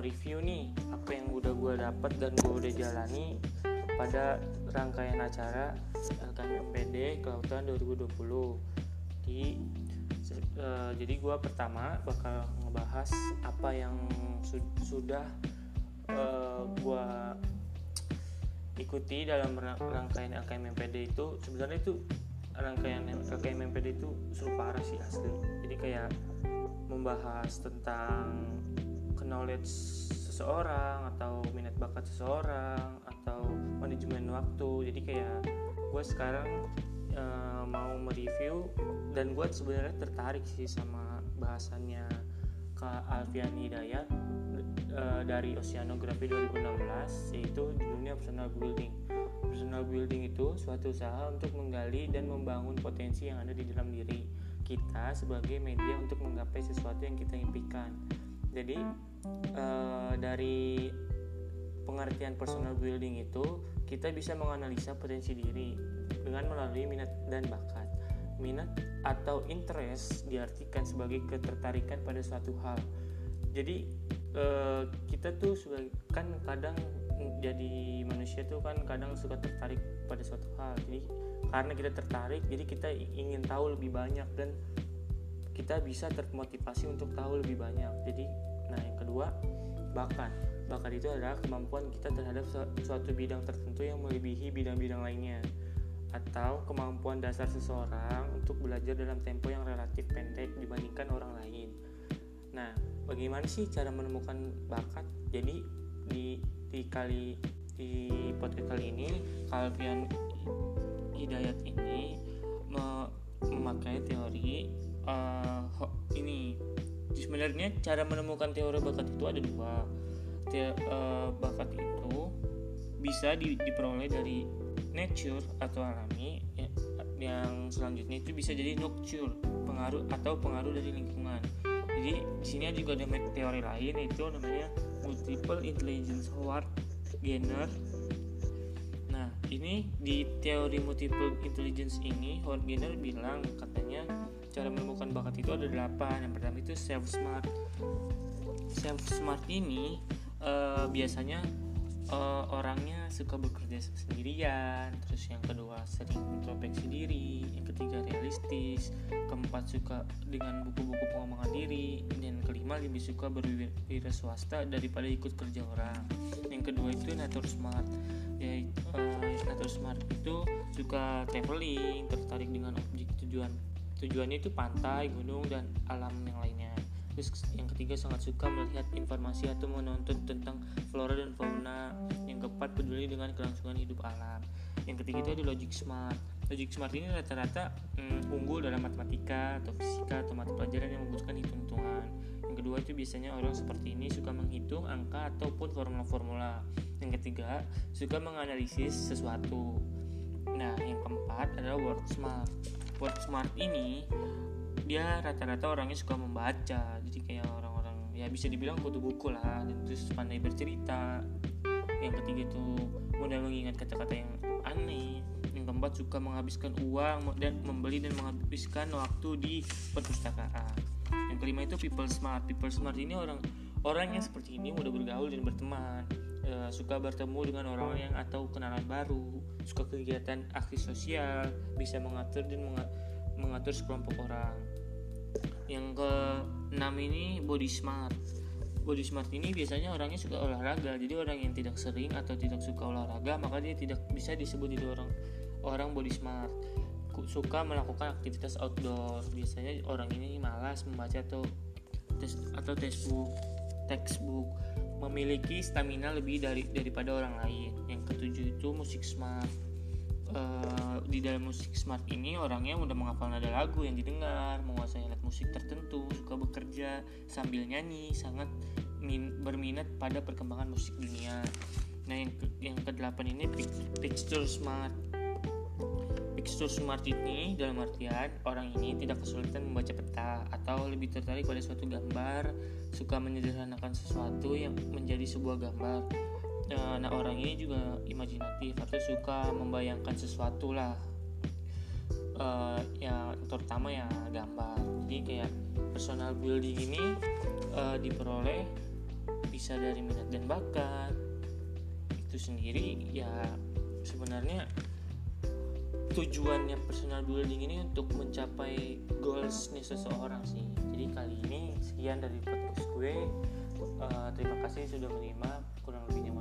mereview nih apa yang udah gue dapat dan gue udah jalani pada rangkaian acara LKMPD Kelautan 2020 di uh, jadi gue pertama bakal ngebahas apa yang su sudah uh, gue ikuti dalam rangkaian LKMPD itu. Sebenarnya itu rangkaian LKM MPD itu seru parah sih asli. Jadi kayak membahas tentang knowledge seseorang atau minat bakat seseorang atau manajemen waktu jadi kayak gue sekarang e, mau mereview dan gue sebenarnya tertarik sih sama bahasannya Kak Alfian Hidayat e, dari Oceanografi 2016 yaitu di dunia personal building personal building itu suatu usaha untuk menggali dan membangun potensi yang ada di dalam diri kita sebagai media untuk menggapai sesuatu yang kita impikan. Jadi uh, dari pengertian personal building itu kita bisa menganalisa potensi diri dengan melalui minat dan bakat. Minat atau interest diartikan sebagai ketertarikan pada suatu hal. Jadi uh, kita tuh kan kadang jadi manusia tuh kan kadang suka tertarik pada suatu hal jadi karena kita tertarik jadi kita ingin tahu lebih banyak dan kita bisa termotivasi untuk tahu lebih banyak jadi nah yang kedua bakat bakat itu adalah kemampuan kita terhadap suatu bidang tertentu yang melebihi bidang-bidang lainnya atau kemampuan dasar seseorang untuk belajar dalam tempo yang relatif pendek dibandingkan orang lain. Nah, bagaimana sih cara menemukan bakat? Jadi di di kali di podcast kali ini Calvian Hidayat ini memakai teori uh, ini sebenarnya cara menemukan teori bakat itu ada dua. Te, uh, bakat itu bisa di, diperoleh dari nature atau alami ya, yang selanjutnya itu bisa jadi nurture pengaruh atau pengaruh dari lingkungan. Jadi di sini juga ada teori lain yaitu namanya multiple intelligence Howard Gardner ini di teori multiple intelligence ini Howard Gardner bilang katanya cara menemukan bakat itu ada delapan. Yang pertama itu self smart self smart ini uh, biasanya uh, orangnya suka bekerja sendirian. Terus yang kedua sering introspeksi diri. Yang ketiga realistis. Keempat suka dengan buku-buku pengembangan diri. Dan kelima lebih suka berwira swasta daripada ikut kerja orang. Yang kedua itu nature smart. Ya uh, nature smart itu suka traveling tertarik dengan objek tujuan. Tujuannya itu pantai gunung dan alam yang lainnya. Terus yang ketiga sangat suka melihat informasi atau menonton tentang flora dan fauna. Yang keempat peduli dengan kelangsungan hidup alam. Yang ketiga itu ada logic smart. Logic smart ini rata-rata hmm, unggul dalam matematika atau fisika atau mata pelajaran yang membutuhkan hitung-hitungan yang kedua itu biasanya orang seperti ini suka menghitung angka ataupun formula-formula. Yang ketiga suka menganalisis sesuatu. Nah yang keempat adalah word smart. Word smart ini dia rata-rata orangnya suka membaca. Jadi kayak orang-orang ya bisa dibilang kutu buku lah. Dan terus pandai bercerita. Yang ketiga itu mudah mengingat kata-kata yang aneh. Yang keempat suka menghabiskan uang dan membeli dan menghabiskan waktu di perpustakaan yang kelima itu people smart. People smart ini orang orang yang seperti ini mudah bergaul dan berteman. E, suka bertemu dengan orang yang atau kenalan baru. Suka kegiatan aktif sosial bisa mengatur dan mengatur sekelompok orang. Yang ke enam ini body smart. Body smart ini biasanya orangnya suka olahraga. Jadi orang yang tidak sering atau tidak suka olahraga maka dia tidak bisa disebut itu orang orang body smart suka melakukan aktivitas outdoor biasanya orang ini malas membaca atau tes atau textbook textbook memiliki stamina lebih dari daripada orang lain yang ketujuh itu musik smart uh, di dalam musik smart ini orangnya udah menghafal nada lagu yang didengar, menguasai alat musik tertentu, suka bekerja sambil nyanyi, sangat min berminat pada perkembangan musik dunia. Nah, yang ke yang kedelapan ini picture smart. Smart ini dalam artian orang ini tidak kesulitan membaca peta atau lebih tertarik pada suatu gambar, suka menyederhanakan sesuatu yang menjadi sebuah gambar. Nah, nah orang ini juga imajinatif atau suka membayangkan sesuatu lah. Uh, ya terutama ya gambar. Jadi kayak personal building ini uh, diperoleh bisa dari minat dan bakat. Itu sendiri ya sebenarnya tujuannya personal building ini untuk mencapai goals nih seseorang sih. Jadi kali ini sekian dari podcast gue. Uh, terima kasih sudah menerima. Kurang lebihnya